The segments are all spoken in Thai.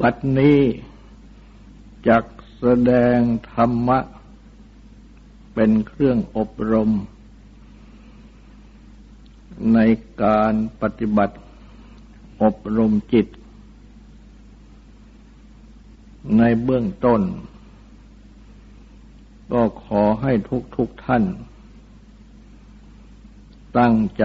บัดนี้จักแสดงธรรมะ เป็นเครื่องอบรม ในการปฏิบัติอบรมจิต ในเบื้องต้น ก็ขอให้ทุกทุกท่าน ตั้งใจ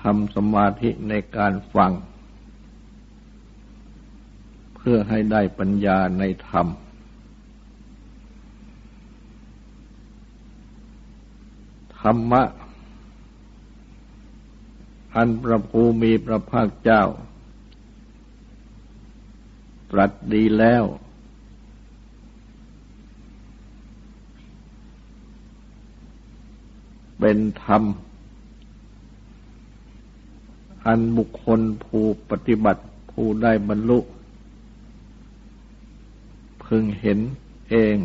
ทำสมาธิในการฟัง เพื่อให้ได้ปัญญาในธรรม ธรรมะ อันประภูมีพระภาคเจ้า ตรัสดีแล้ว เป็นธรรม อันบุคคลผู้ปฏิบัติผู้ได้บรรลุ พึงเห็นเอง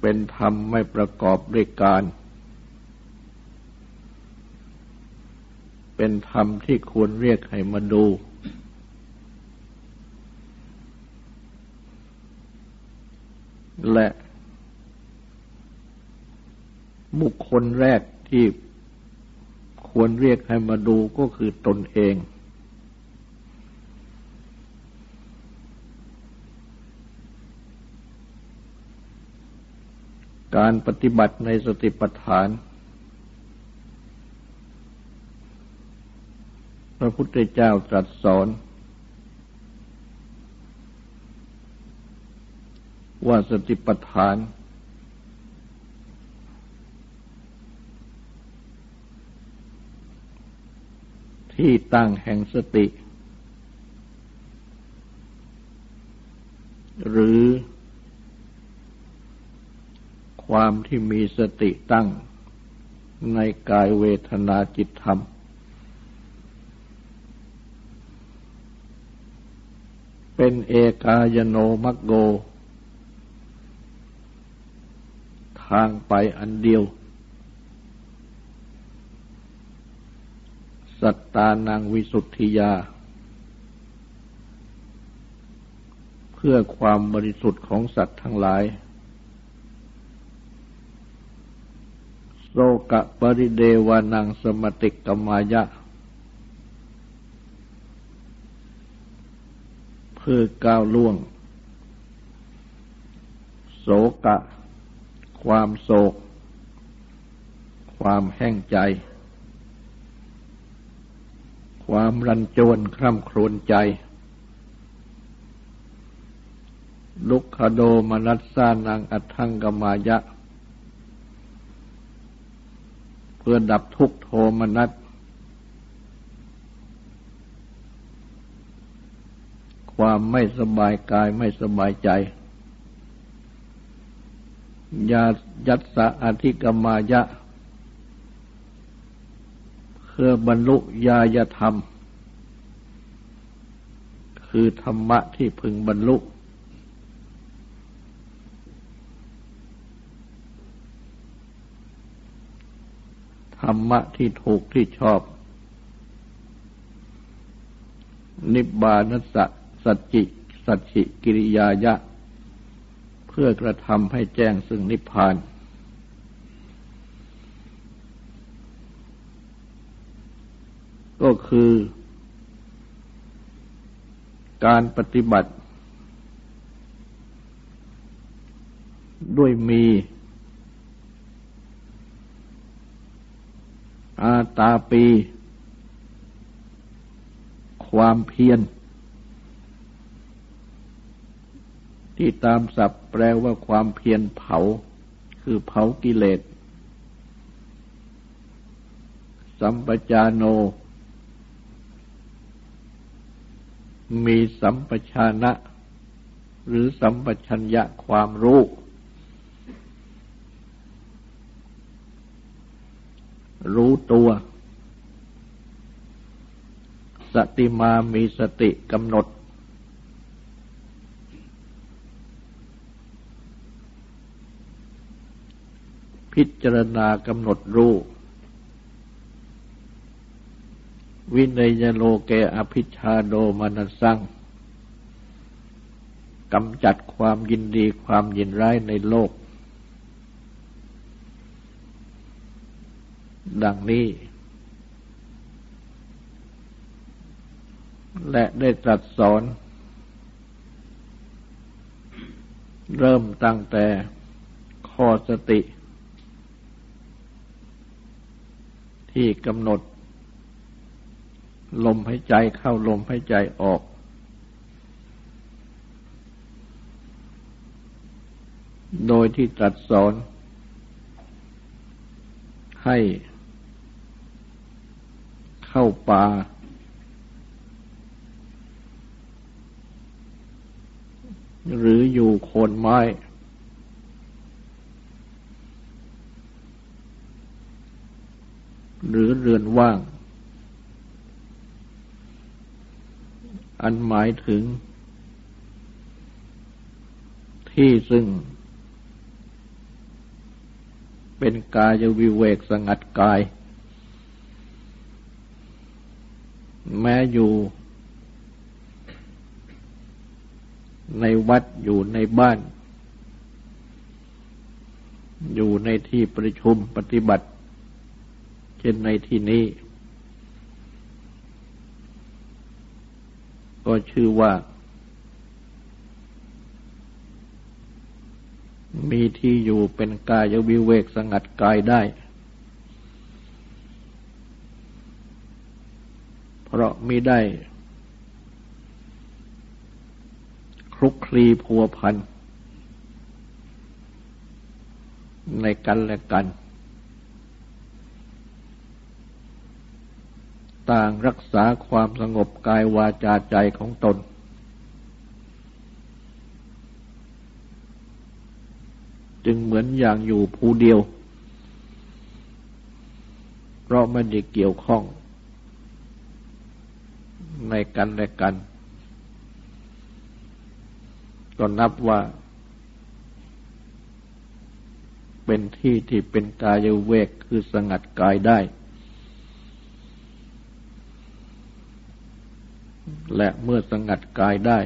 เป็นธรรมไม่ประกอบด้วยการ เป็นธรรมที่ควรเรียกให้มาดู และบุคคลแรกที่ ควรเรียกให้มาดูก็คือตนเอง การปฏิบัติในสติปัฏฐาน พระพุทธเจ้าตรัสสอน ว่าสติปัฏฐาน ที่ตั้งแห่งสติ หรือความที่มีสติตั้งในกายเวทนาจิตธรรม เป็นเอกายโนมักโก ทางไปอันเดียว สัตตานังวิสุทธิยา เพื่อความบริสุทธิ์ของสัตว์ทั้งหลาย โสกะปริเดวานังสมติกมายะ เพื่อก้าวล่วง โสกะ ความโศก ความแห้งใจ ความรันจวนคร่ำครวญใจ ลุกขโดมนัสสานังอัทังกมายะ เพื่อดับทุกโทมนัส ความไม่สบายกายไม่สบายใจ ยายัตสะอธิกมายะ พื่อบรรลุญาญธรรม คือธรรมะที่พึงบรรลุ ธรรมะที่ถูกที่ชอบ นิบานสัสัจจิสัจฉิกิริยายะ เพื่อกระทำให้แจ้งซึ่งนิพพาน ก็คือ การปฏิบัติ ด้วยมี อาตาปี ความเพียรที่ตามศัพท์แปลว่าความเพียรเผา คือเผากิเลส สัมปจาโน มีสัมปชานะ หรือสัมปชัญญะความรู้ รู้ตัว สติมามีสติกำหนด พิจารณากำหนดรู้ วินัยโลเกอภิชาโดมานสังกำจัดความยินดีความยินร้ายในโลก ดังนี้ และได้ตรัสสอน เริ่มตั้งแต่ข้อสติ ที่กำหนด ลมหายใจเข้าลมหายใจออก โดยที่ตรัสสอน ให้เข้าป่า หรืออยู่โคนไม้ หรือเรือนว่าง อันหมายถึง ที่ซึ่ง เป็นกายวิเวกสงัดกาย แม้อยู่ในวัดอยู่ในบ้าน อยู่ในที่ประชุมปฏิบัติ เช่นในที่นี้ ก็ชื่อว่า มีที่อยู่เป็นกายวิเวกสงัดกายได้ เพราะมิได้คลุกคลีพัวพันในกันและกัน ต่างรักษาความสงบกายวาจาใจของตน จึงเหมือนอย่างอยู่ผู้เดียว เพราะไม่ได้เกี่ยวข้อง ในกันและกันก็นับว่า เป็นที่ที่เป็นกายเวกคือสงัดกายได้ และเมื่อสงัดกายได้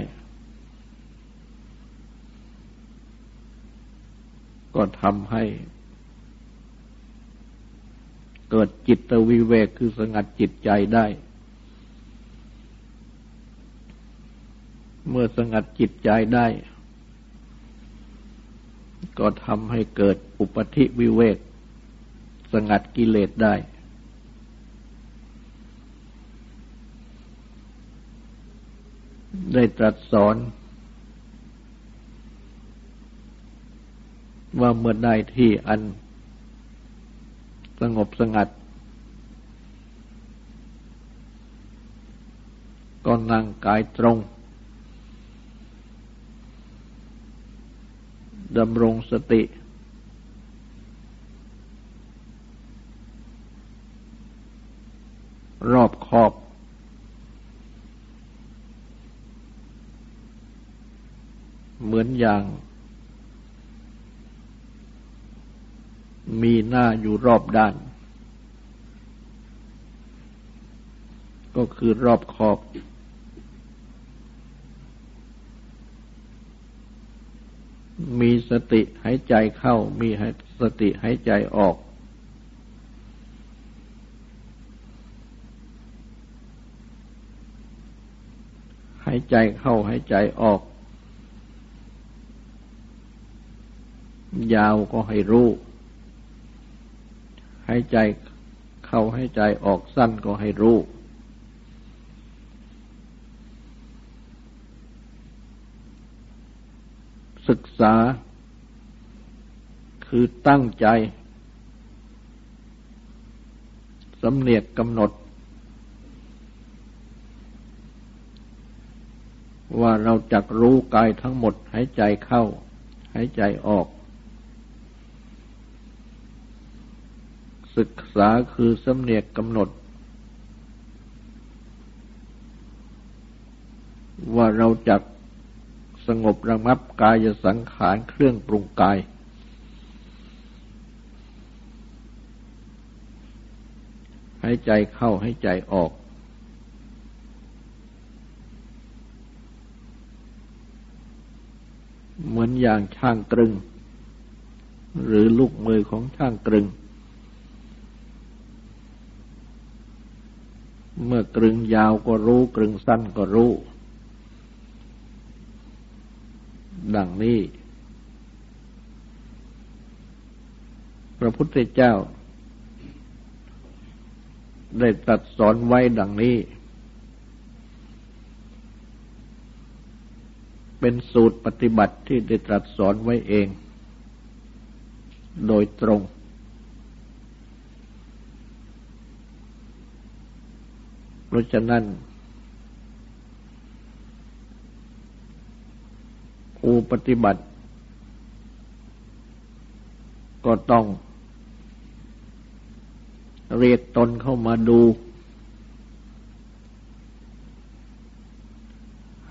ก็ทำให้ เกิดจิตวิเวกคือสงัดจิตใจได้ เมื่อสงัดจิตใจได้ ก็ทำให้เกิดอุปธิวิเวก สงัดกิเลสได้ ได้ตรัสสอน ว่าเมื่อได้ที่อันสงบสงัด ก็นั่งกายตรงดำรงสติ รอบขอบ เหมือนอย่าง มีหน้าอยู่รอบด้าน ก็คือรอบขอบ มีสติหายใจเข้า มีสติหายใจออกหายใจเข้าหายใจออก ยาวก็ให้รู้หายใจเข้าให้ใจออกสั้นก็ให้รู้ ศึกษา คือตั้งใจสสำเนียกกำหนด ว่าเราจักรู้กายทั้งหมดหายใจเข้าหายใจออก ศึกษาคือสำเนียกกำหนด ว่าเราจักสงบระงับกายสังขารเครื่องปรุงกาย ใหายใจเข้าให้ใจออก เหมือนอย่างช่างกรึง หรือลูกมือของช่างกรึง เมื่อกรึงยาวก็รู้ กรึงสั้นก็รู้ ดังนี้ พระพุทธเจ้า ได้ตรัสสอนไว้ดังนี้ เป็นสูตรปฏิบัติที่ได้ตรัสสอนไว้เอง โดยตรง เพ ราะฉะนั้น ผู้ปฏิบัติ ก็ต้อง เรียกตนเข้ามาดู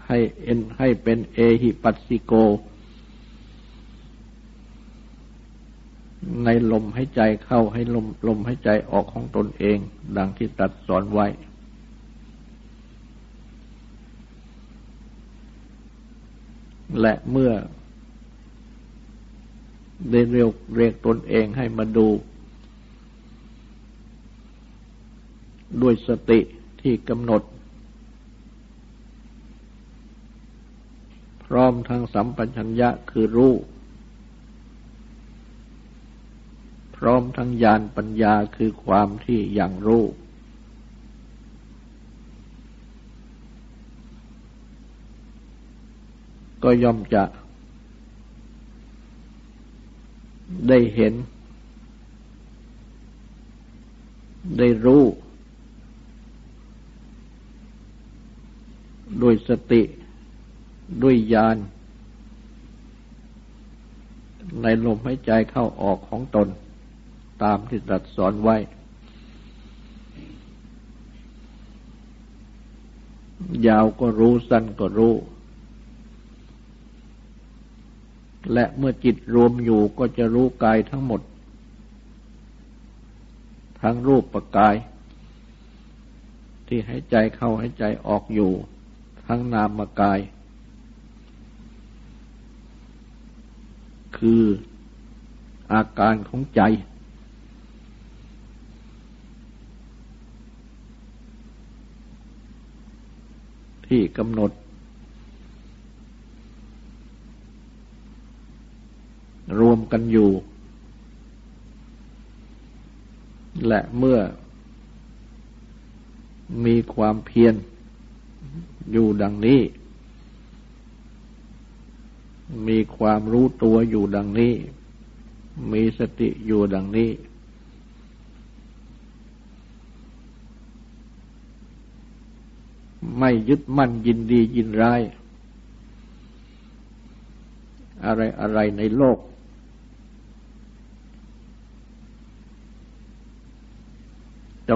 ให้เอ็นให้เป็นเอหิปัสสิโก ในลมให้ใจเข้าให้ลมลมให้ใจออกของตนเอง ดังที่ตัดสอนไว้ และเมื่อได้เรียกเรียกตนเองให้มาดู ด้วยสติที่กำหนด พร้อมทั้งสัมปัญญะคือรู้ พร้อมทั้งญาณปัญญาคือความที่อย่างรู้ ก็ย่อมจะได้เห็น ได้รู้ ด้วยสติ ด้วยญาณในลมหายใจเข้าออกของตน ตามที่ตรัสสอนไว้ ยาวก็รู้สั้นก็รู้ และเมื่อจิตรวมอยู่ก็จะรู้กายทั้งหมด ทั้งรูปประกาย ที่หายใจเข้าหายใจออกอยู่ ทั้งนามกาย คืออาการของใจ ที่กำหนด รวมกันอยู่ และเมื่อมีความเพียรอยู่ดังนี้ มีความรู้ตัวอยู่ดังนี้ มีสติอยู่ดังนี้ ไม่ยึดมั่นยินดียินร้าย อะไรอะไรในโลก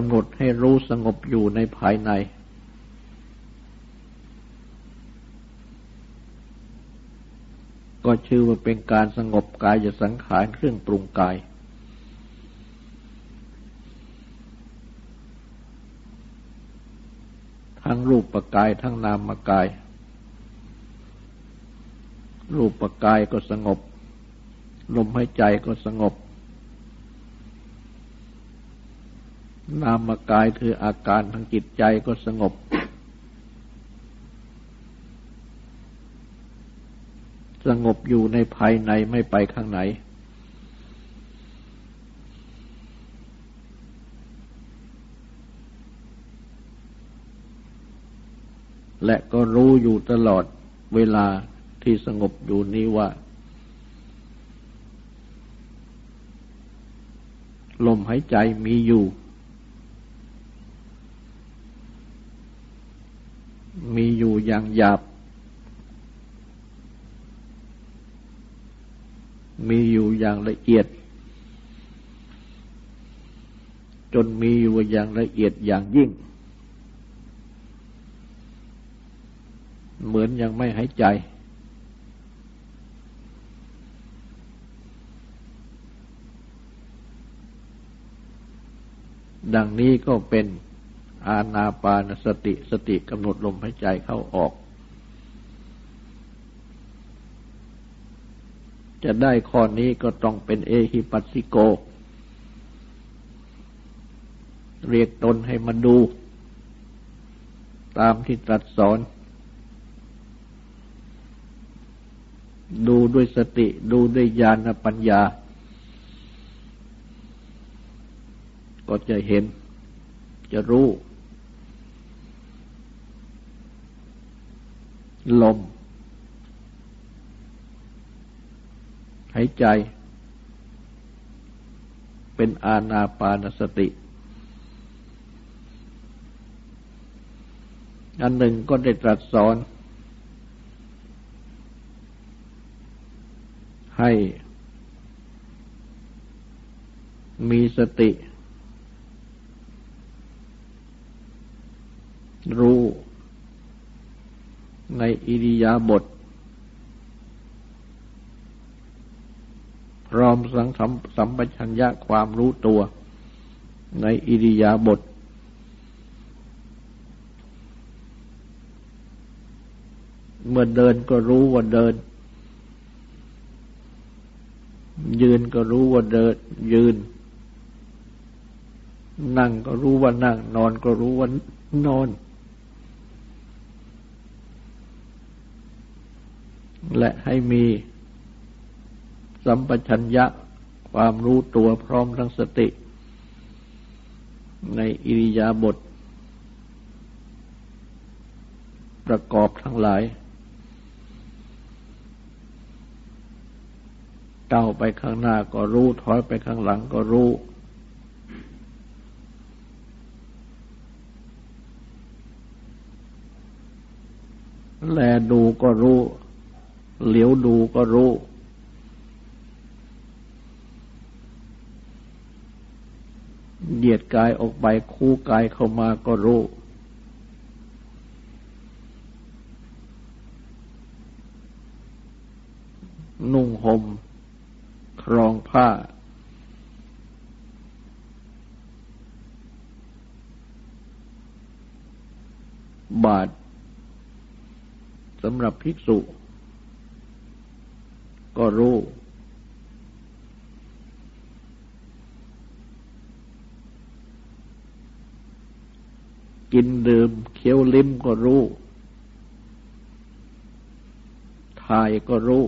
ำหนดให้รู้สงบอยู่ในภายใน ก็ชื่อว่าเป็นการสงบกายสังขารเครื่องปรุงกาย ทั้งรูปปกายทั้งนามกาย รูปปกายก็สงบ ลมหายใจก็สงบ นามกายคืออาการทางจิตใจก็สงบ สงบอยู่ในภายในไม่ไปข้างไหน และก็รู้อยู่ตลอดเวลาที่สงบอยู่นี้ว่าลมหายใจมีอยู่ อย่างหยาบ มีอยู่อย่างละเอียด จนมีอยู่อย่างละเอียดอย่างยิ่ง เหมือนยังไม่หายใจ ดังนี้ก็เป็น อาณาปานสติสติกำหนดลมหายใจเข้าออก จะได้ข้อนี้ก็ต้องเป็นเอหิปัสสิโก เรียกตนให้มาดู ตามที่ตรัสสอน ดูด้วยสติดูด้วยญาณปัญญา ก็จะเห็นจะรู้ ลม หายใจ เป็นอาณาปานสติ อันหนึ่งก็ได้ตรัสสอน ให้มีสติ รู้ ในอิริยาบถพร้อมสังสัมสัมปชัญญะความรู้ตัวในอิริยาบถเมื่อเดินก็รู้ว่าเดิน ยืนก็รู้ว่าเดิน ยืน นั่งก็รู้ว่านั่ง นอนก็รู้ว่านอน และให้มีสัมปชัญญะความรู้ตัวพร้อมทั้งสติ ในอิริยาบถประกอบทั้งหลายก้าวไปข้างหน้าก็รู้ ถอยไปข้างหลังก็รู้ แลดูก็รู้ เหลียวดูก็รู้ เหยียดกายออกไปคู่กายเข้ามาก็รู้ นุ่งห่มครองผ้า บาทสำหรับภิกษุก็รู้ กินดื่มเคี้ยวลิ้มก็รู้ถ่ายก็รู้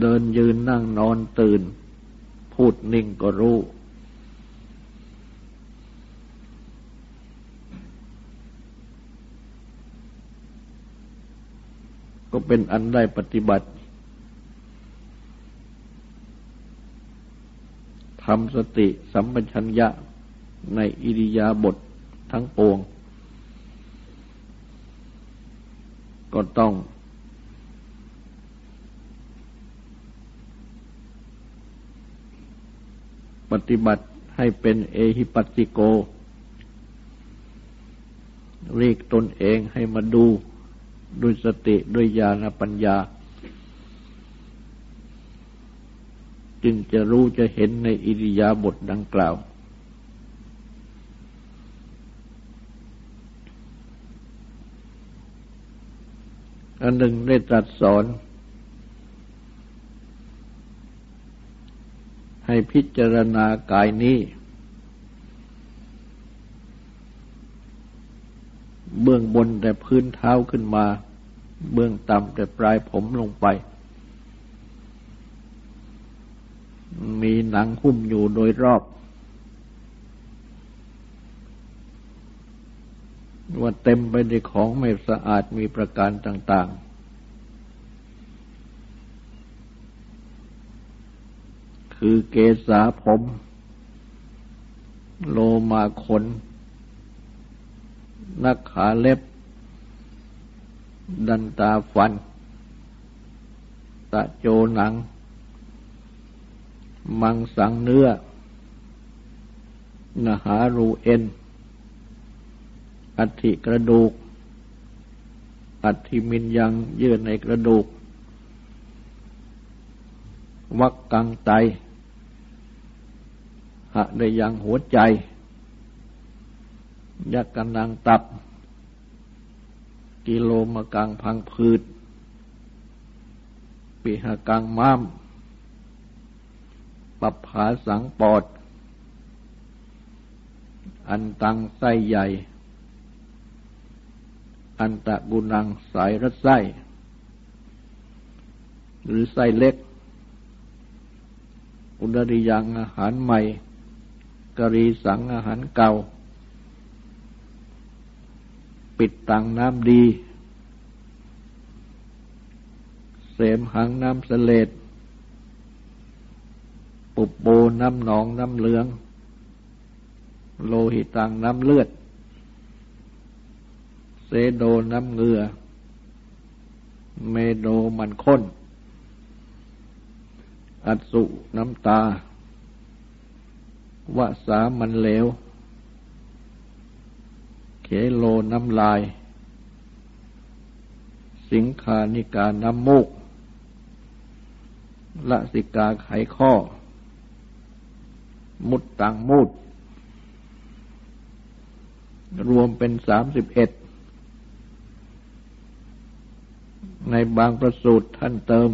เดินยืนนั่งนอนตื่น พูดนิ่งก็รู้ ก็เป็นอันได้ปฏิบัติำสติสัมปชัญญะในอิริยาบถททั้งปวง ก็ต้อง ปฏิบัติให้เป็นเอหิปัสสิโก เรียกตนเองให้มาดูด้วยสติด้วยญาณปัญญา จึงจะรู้จะเห็นในอิริยาบถดังกล่าว อันหนึ่งได้ตรัสสอน ให้พิจารณากายนี้ เบื้องบนแต่พื้นเท้าขึ้นมา เบื้องต่ำแต่ปลายผมลงไป มีหนังหุ้มอยู่โดยรอบ ว่าเต็มไปด้วยของไม่สะอาดมีประการต่าง ๆคือเกษาผม โลมาขน นักขาเล็บ ดันตาฟัน ตะโจหนัง มังสังเนื้อนหารูเอ็น อัฐิกระดูก อัฐิมินยังเยื่อในกระดูก วักกังไตหะได้ยังหัวใจ ยักกันนังตับ กิโลมกังพังพืช ปิหกังม้าม ปับผาสังปอด อันตังไส้ใหญ่ อันตะกุนังสายรัดไส้ หรือไส้เล็ก อุดริยังอาหารใหม่ กรีสังอาหารเก่า ปิดตังน้ำดี เสมหังน้ำเสลด ปุบโบน้ำหนองน้ำเหลือง โลหิตังน้ำเลือด เซโดน้ำเงือ เมโดมันข้น อัสุน้ำตาวะสามันเหลว เขโลน้ำลาย สิงคานิกาน้ำมูกละสิกาไขข้อ มุดตังมูด รวมเป็นสามสิบเอ็ด ในบางประสูตรท่านเติม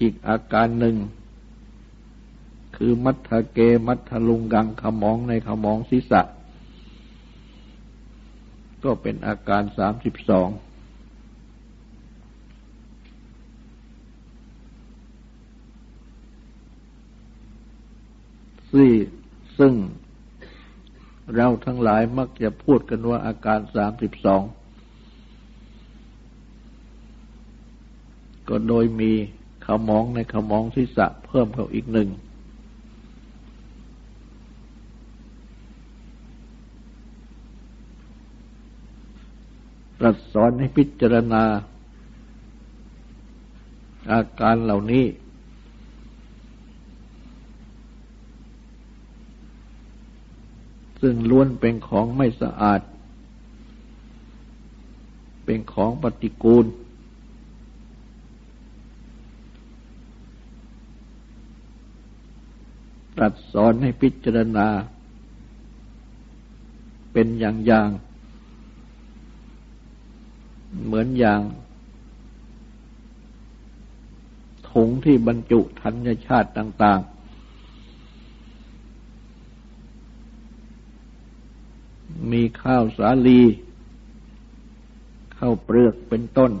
อีกอาการหนึ่ง คือมัทเก มัทลุงกังขมองในขมองศีรษะ ก็เป็นอาการสามสิบสองี่ซึ่งเราทั้งหลายมักจะพูดกันว่าอาการสามสิบสองก็โดยมีขมองในขมองศีรษะเพิ่มเข้าอีกหนึ่ง ตรัสสอนให้พิจารณา อาการเหล่านี้ ซึ่งล้วนเป็นของไม่สะอาด เป็นของปฏิกูล ตรัสสอนให้พิจารณา เป็นอย่างๆเหมือนอย่างถุงที่บรรจุธัญชาติต่าง ๆ มีข้าวสาลีข้าวเปลือกเป็นต้น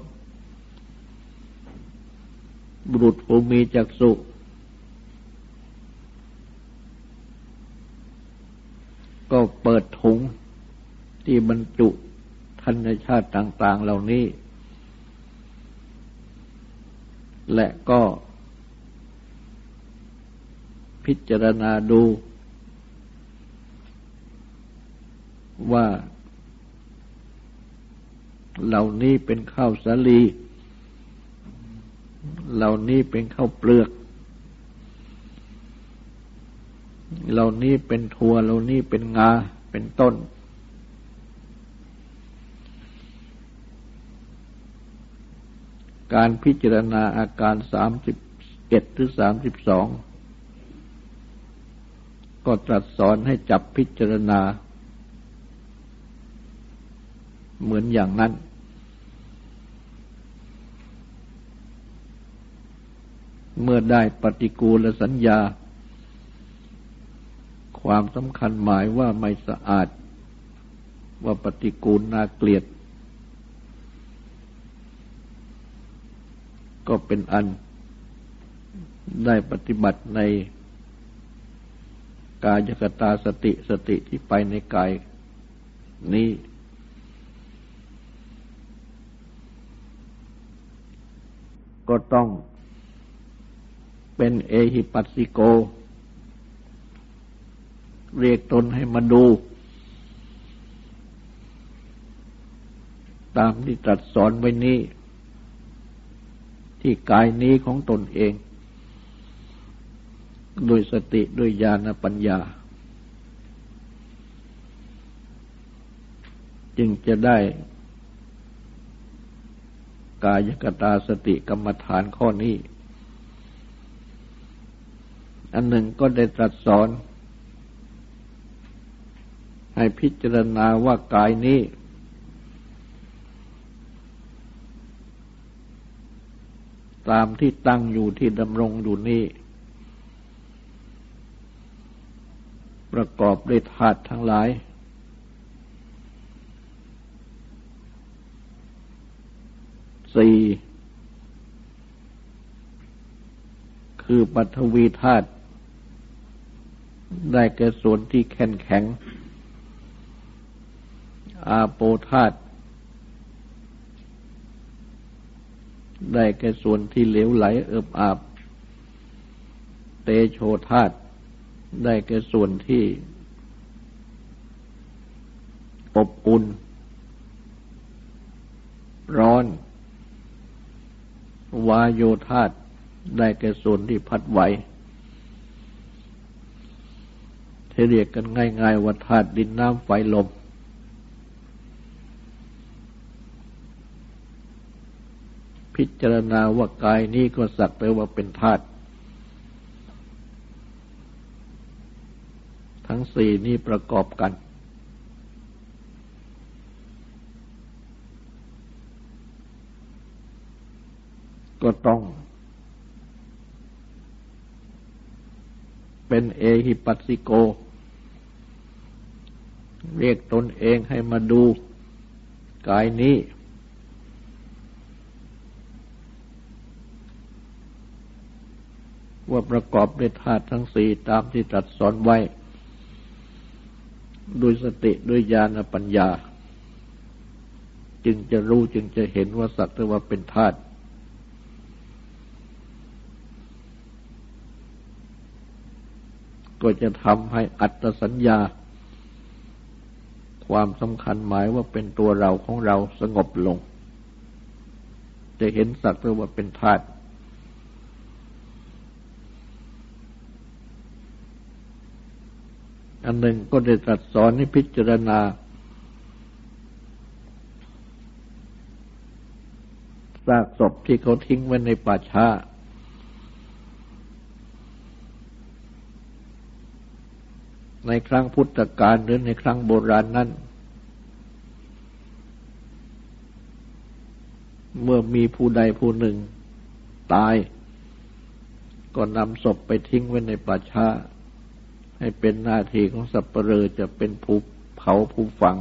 บุรุษผู้มีจักสุก็เปิดถุงที่บรรจุพันธชาติต่าง ๆ เหล่านี้ และก็พิจารณาดู ว่าเหล่านี้เป็นข้าวสาลี เหล่านี้เป็นข้าวเปลือก เหล่านี้เป็นถั่ว เหล่านี้เป็นงา เป็นต้น การพิจารณาอาการสามสิบเอ็ดหรือสามสิบสองก็ตรัสสอนให้จับพิจารณา เหมือนอย่างนั้น เมื่อได้ปฏิกูลสัญญา ความสำคัญหมายว่าไม่สะอาด ว่าปฏิกูลน่าเกลียด ก็เป็นอันได้ปฏิบัติในกายกตาสติสติที่ไปในกายนี้ ก็ต้องเป็นเอหิปัสสิโก เรียกตนให้มาดู ตามที่ตรัสสอนไว้นี้ ที่กายนี้ของตนเอง โดยสติด้วยญาณปัญญา จึงจะได้ กายกตาสติกรรมฐานข้อนี้ อันหนึ่งก็ได้ตรัสสอน ให้พิจารณาว่ากายนี้ ตามที่ตั้งอยู่ที่ดำรงอยู่นี้ ประกอบด้วยธาตุทั้งหลาย สี่คือปัทวีธาตุได้แก่ส่วนที่แข็งแข็ง อาโปธาตุได้แก่ส่วนที่เหลวไหลเอิบอาบ เตโชธาตุได้แก่ส่วนที่อบอุ่น ร้อน วาโยธาตได้แก่ส่วนที่พัดไหวเทเรียกกันง่ายๆว่าธาตุดินน้ำไฟลม พิจารณาว่ากายนี้ก็สักแต่ว่าเป็นธาตุทั้งสี่นี้ประกอบกัน ก็ต้อง เป็นเอหิปัสสิโก เรียกตนเองให้มาดูกายนี้ ว่าประกอบด้วยธาตุทั้งสี่ตามที่ตรัสสอนไว้ด้วยสติด้วยญาณปัญญา จึงจะรู้จึงจะเห็นว่าสัตว์ว่าเป็นธาตุ ก็จะทำให้อัตสัญญา ความสำคัญหมายว่าเป็นตัวเราของเราสงบลง จะเห็นสักตว์ว่าเป็นธาตุอันหนึ่งก็ได้ตรัสสอนให้พิจารณา ซากศพที่เขาทิ้งไว้ในป่าช้า ในครั้งพุทธกาลหรือในครั้งโบราณนั้น เมื่อมีผู้ใดผู้หนึ่งตาย ก็นำศพไปทิ้งไว้ในป่าช้า ให้เป็นหน้าที่ของสัปเหร่อจะเป็นผู้เผาผู้ฟัง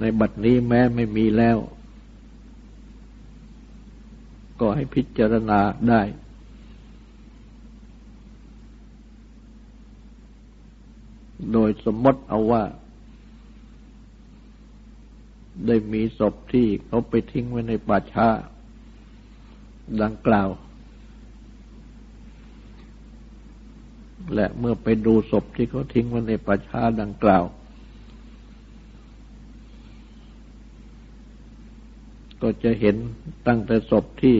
ในบัดนี้แม้ไม่มีแล้ว ก็ให้พิจารณาได้ โดยสมมติเอาว่า ได้มีศพที่เขาไปทิ้งไว้ในป่าช้า ดังกล่าว และเมื่อไปดูศพที่เขาทิ้งไว้ในป่าช้าดังกล่าว ก็จะเห็นตั้งแต่ศพที่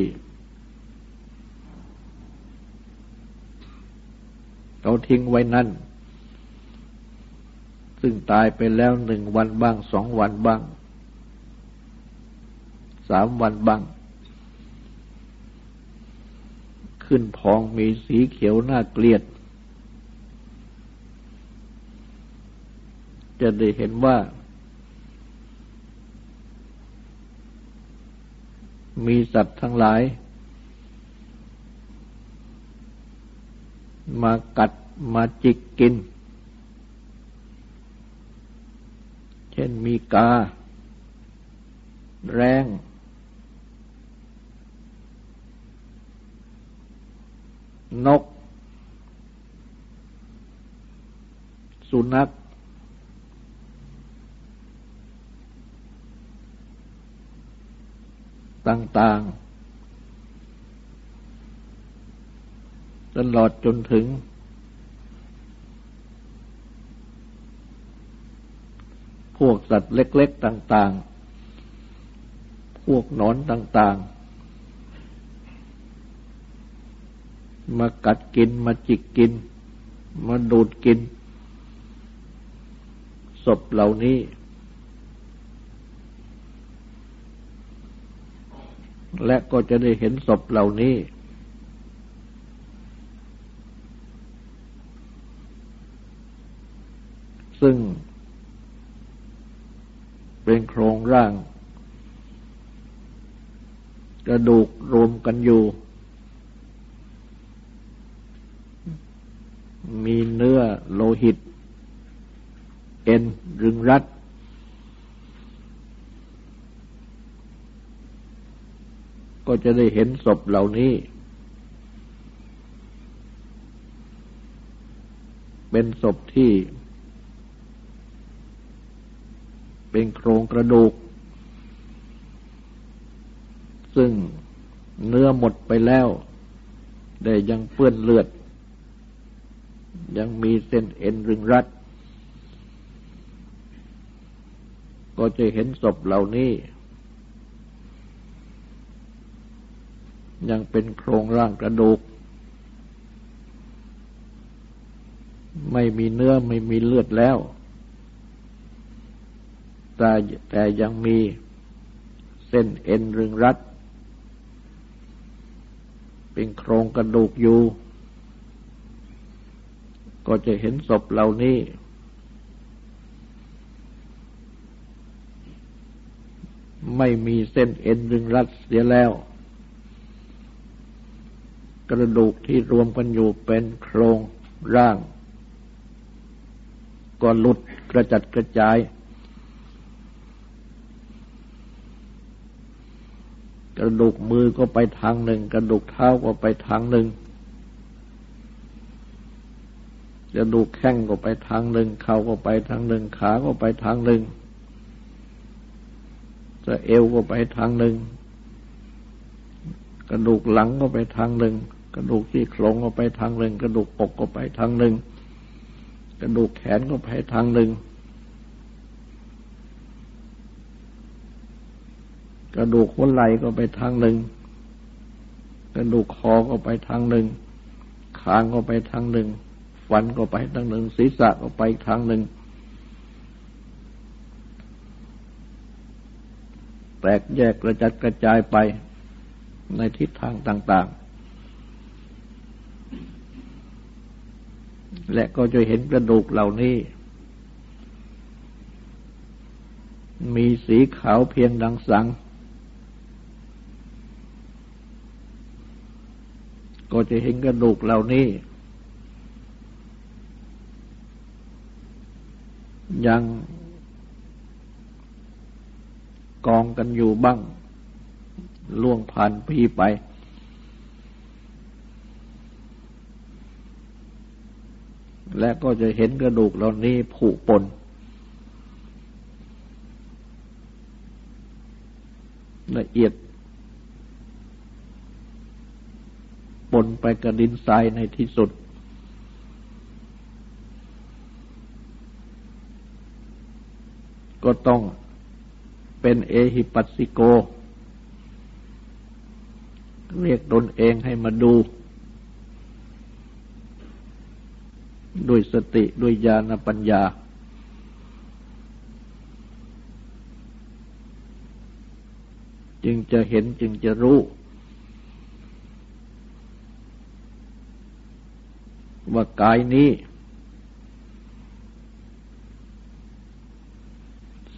เขาทิ้งไว้นั่น ซึ่งตายไปแล้วหนึ่งวันบ้างสองวันบ้างสามวันบ้าง ขึ้นพองมีสีเขียวน่าเกลียด จะได้เห็นว่า มีสัตว์ทั้งหลาย มากัดมาจิกกิน เช่นมีกา แรง นก สุนัขต่างๆ ตลอดจนถึง วกสัตว์เล็ก ๆต่าง ๆ พวกนอนต่าง ๆ มากัดกินมาจิกกิน มาดูดกิน ศพเหล่านี้ และก็จะได้เห็นศพเหล่านี้ซึ่ง เป็นโครงร่าง กระดูกรวมกันอยู่ มีเนื้อโลหิต เอ็นรึงรัดก็จะได้เห็นศพเหล่านี้ เป็นศพที่ เป็นโครงกระดูก ซึ่งเนื้อหมดไปแล้ว แต่ยังเปื้อนเลือด ยังมีเส้นเอ็นรึงรัด ก็จะเห็นศพเหล่านี้ ยังเป็นโครงร่างกระดูก ไม่มีเนื้อไม่มีเลือดแล้ว แต่แต่ยังมีเส้นเอ็นรึงรัด เป็นโครงกระดูกอยู่ ก็จะเห็นศพเหล่านี้ ไม่มีเส้นเอ็นรึงรัดเสียแล้ว กระดูกที่รวมกันอยู่เป็นโครงร่าง ก็หลุดกระจัดกระจาย กระดูกมือก็ไปทางหนึ่ง กระดูกเท้าก็ไปทางหนึ่ง กระดูกแข้งก็ไปทางหนึ่ง เข่าก็ไปทางหนึ่ง ขาก็ไปทางหนึ่งจะเอวก็ไปทางหนึ่ง กระดูกหลังก็ไปทางหนึ่ง กระดูกที่โครงก็ไปทางหนึ่ง กระดูกอกก็ไปทางหนึ่ง กระดูกแขนก็ไปทางหนึ่ง กระดูกหัวไหล่ก็ไปทางหนึ่ง กระดูกคอก็ไปทางหนึ่งคางก็ไปทางหนึ่ง ฟันก็ไปทางหนึ่ง ศีรษะก็ไปทางหนึ่ง แตกแยกกระจัดกระจายไปในทิศทางต่าง ๆ และก็จะเห็นกระดูกเหล่านี้ มีสีขาวเพียงดังสัง ก็จะเห็นกระดูกเหล่านี้ ยังกองกันอยู่บ้าง ล่วงผ่านปีไป และก็จะเห็นกระดูกเหล่านี้ผุปนละเอียด ปนไปกับดินทรายในที่สุด ก็ต้องเป็นเอหิปัสสิโก เรียกตนเองให้มาดู ด้วยสติด้วยญาณปัญญาจึงจะเห็นจึงจะรู้ ว่ากายนี้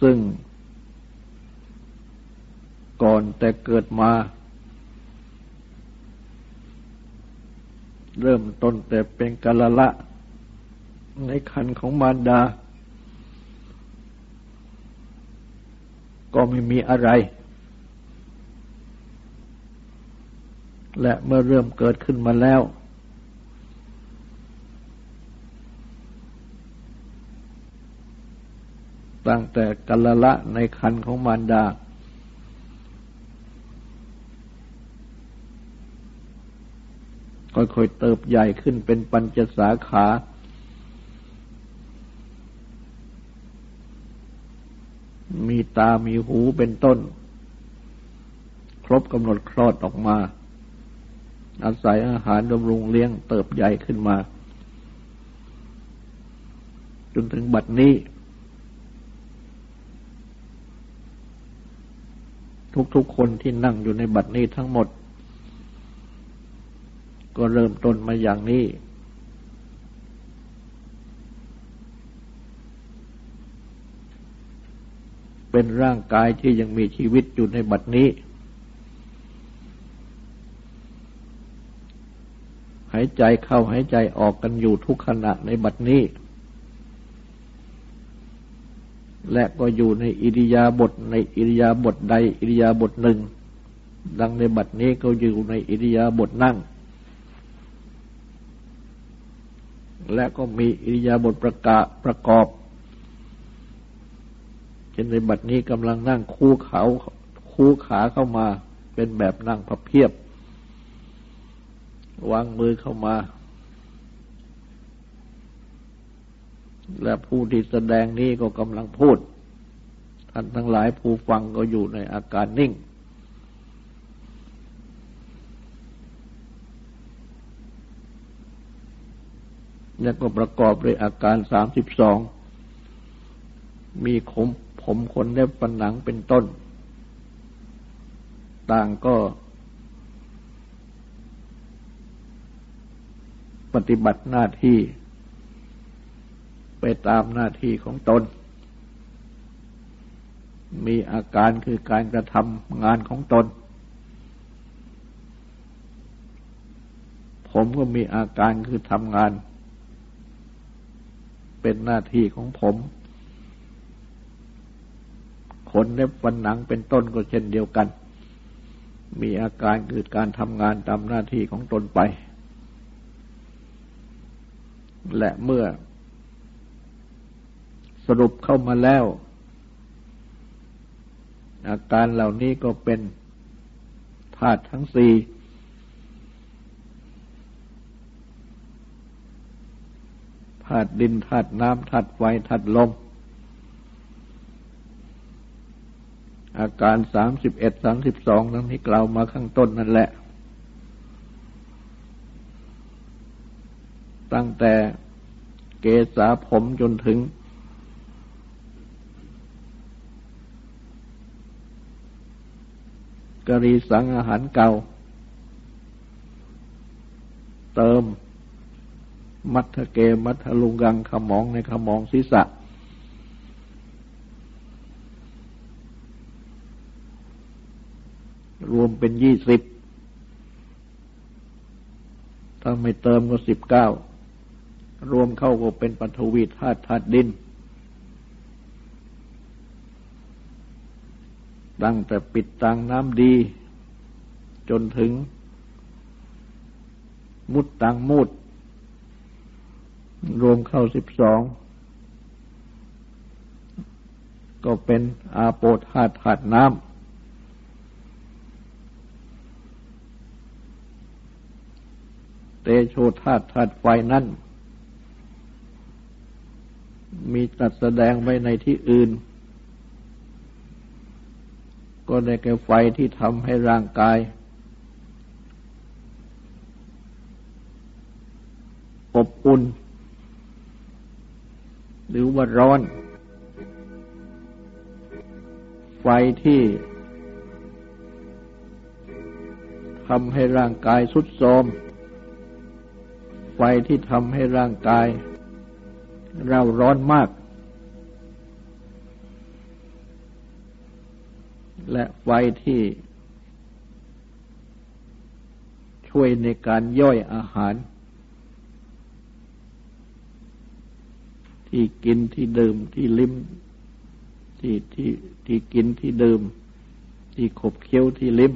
ซึ่งก่อนแต่เกิดมา เริ่มต้นแต่เป็นกาละละ ในคันของมารดา ก็ไม่มีอะไร และเมื่อเริ่มเกิดขึ้นมาแล้ว ตั้งแต่กัลละในคันของมารดา ค่อยๆเติบใหญ่ขึ้นเป็นปัญจสาขา มีตามีหูเป็นต้น ครบกำหนดคลอดออกมา อาศัยอาหารบำรุงเลี้ยงเติบใหญ่ขึ้นมา จนถึงบัดนี้ ทุกๆคนที่นั่งอยู่ในบัดนี้ทั้งหมด ก็เริ่มต้นมาอย่างนี้ เป็นร่างกายที่ยังมีชีวิตอยู่ในบัดนี้ หายใจเข้าหายใจออกกันอยู่ทุกขณะในบัดนี้ และก็อยู่ในอิริยาบถในอิริยาบถใดอิริยาบถหนึ่ง ดังในบัดนี้ก็อยู่ในอิริยาบถนั่ง และก็มีอิริยาบถประกาประกอบเช่นในบัดนี้กำลังนั่งคู่เขาคู่ขาเข้ามาเป็นแบบนั่งพับเพียบ วางมือเข้ามา และผู้ที่แสดงนี้ก็กำลังพูด ท่านทั้งหลายผู้ฟังก็อยู่ในอาการนิ่ง และก็ประกอบด้วยอาการสามสิบสอง มีขมผมขนเล็บปันหนังเป็นต้น ต่างก็ปฏิบัติหน้าที่ ไปตามหน้าที่ของตน มีอาการคือการกระทำงานของตน ผมก็มีอาการคือทำงาน เป็นหน้าที่ของผม ขนเล็บฟันหนังเป็นต้นก็เช่นเดียวกัน มีอาการคือการทำงานตามหน้าที่ของตนไป และเมื่อ สรุปเข้ามาแล้ว อาการเหล่านี้ก็เป็นธาตุทั้งสี่ธาตุดินธาตุน้ำธาตุไฟธาตุลม อาการสามสิบเอ็ดสามสิบสองนั้นที่กล่าวมาข้างต้นนั่นแหละ ตั้งแต่เกษาผมจนถึง กรีสังอาหารเก่า เติม มัทเกมัทลุงกังขมองในขมองศีรษะ รวมเป็นยี่สิบ ถ้าไม่เติมก็สิบเก้ารวมเข้าก็เป็นปฐวีธาตุธาตุดิน ตั้งแต่ปิดตังน้ำดี จนถึง มุดตังมุด รวมเข้าสิบสอง ก็เป็นอาโปธาตุธาตุน้ำเตโชธาตุธาตุไฟนั้น มีตัดแสดงไว้ในที่อื่น ก็ได้แก่ไฟที่ทำให้ร่างกาย อบอุ่น หรือว่าร้อน ไฟที่ทำให้ร่างกายสุดโทมไฟที่ทำให้ร่างกาย เราร้อนมาก และไฟที่ช่วยในการย่อยอาหาร ที่กินที่ดื่มที่ลิ้มที่ที่ที่กินที่ดื่ม ที่ขบเคี้ยวที่ลิ้ม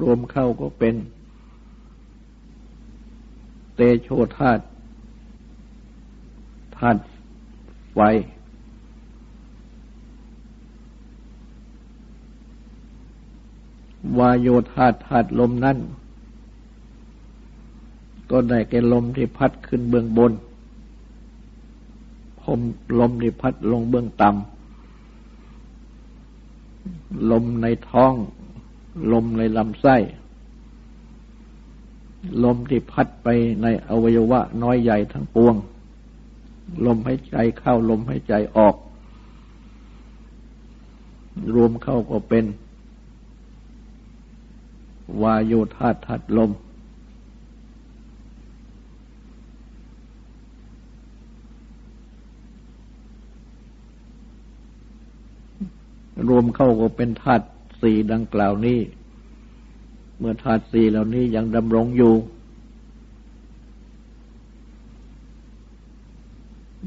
รวมเข้าก็เป็น เตโชธาตุ ธาตุไฟวายโยธาธาตุลมนั่นก็ได้แก่ลมที่พัดขึ้นเบื้องบนคมลมที่พัดลงเบื้องต่ำ ลมในท้อง ลมในลำไส้ ลมที่พัดไปในอวัยวะน้อยใหญ่ทั้งปวง ลมให้ใจเข้าลมให้ใจออก รวมเข้าก็เป็น วายโยธาทัดลม รวมเข้าก็เป็นธาตุสี่ดังกล่าวนี้ เมื่อธาตุสี่เหล่านี้ยังดำรงอยู่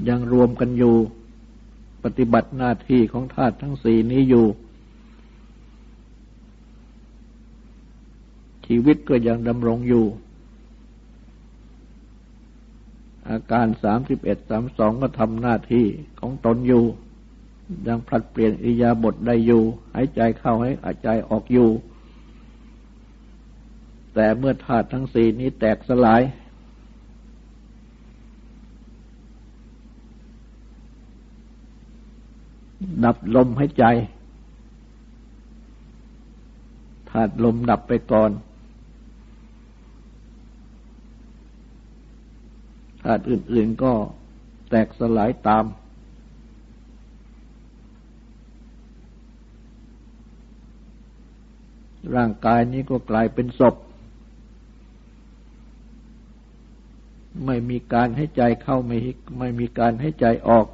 ยังรวมกันอยู่ ปฏิบัติหน้าที่ของธาตุทั้งสี่นี้อยู่ ชีวิตก็ยังดำรงอยู่ อาการสามสิบเอ็ดสามสองก็ทำหน้าที่ของตนอยู่ ยังผลัดเปลี่ยนอิยาบทได้อยู่ หายใจเข้าให้หายใจออกอยู่ แต่เมื่อธาตุทั้งสี่นี้แตกสลาย ดับลมหายใจธาตุลมดับไปก่อนธาตุอื่น ๆก็แตกสลายตาม ร่างกายนี้ก็กลายเป็นศพ ไม่มีการให้ใจเข้าไม่ไม่มีการให้ใจออก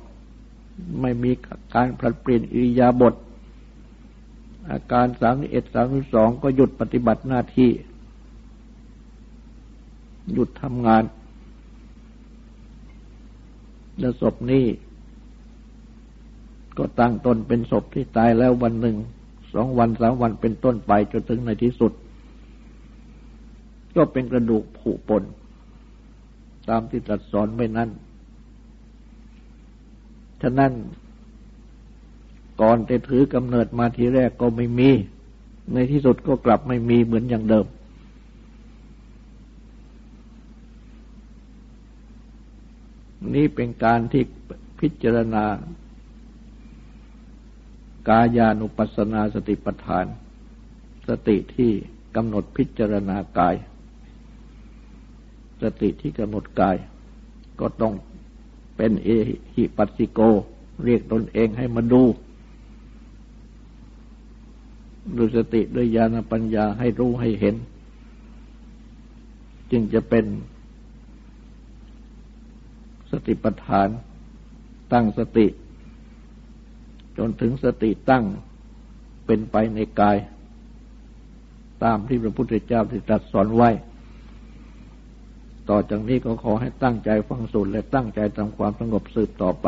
ไม่มีการผลัดเปลี่ยนอิริยาบถอาการสามเอ็ดสามสองก็หยุดปฏิบัติหน้าที่ หยุดทำงานและศพนี้ ก็ตั้งตนเป็นศพที่ตายแล้ววันหนึ่งสองวันสามวันเป็นต้นไปจนถึงในที่สุด ก็เป็นกระดูกผุปน ตามที่ตรัสสอนไว้นั้น ฉะนั้นก่อนจะถือกำเนิดมาทีแรกก็ไม่มี ในที่สุดก็กลับไม่มีเหมือนอย่างเดิม นี่เป็นการที่พิจารณากายานุปัสสนาสติปัฏฐาน สติที่กำหนดพิจารณากาย สติที่กำหนดกาย ก็ต้อง เป็นเอหิปัสสิโก เรียกตนเองให้มาดูดูสติด้วยญาณปัญญาให้รู้ให้เห็น จึงจะเป็นสติปัฏฐานตั้งสติ จนถึงสติตั้งเป็นไปในกาย ตามที่พระพุทธเจ้าที่ตรัสสอนไว้ ต่อจากนี้ก็ขอให้ตั้งใจฟังสูตรและตั้งใจทำความสงบสืบต่อไป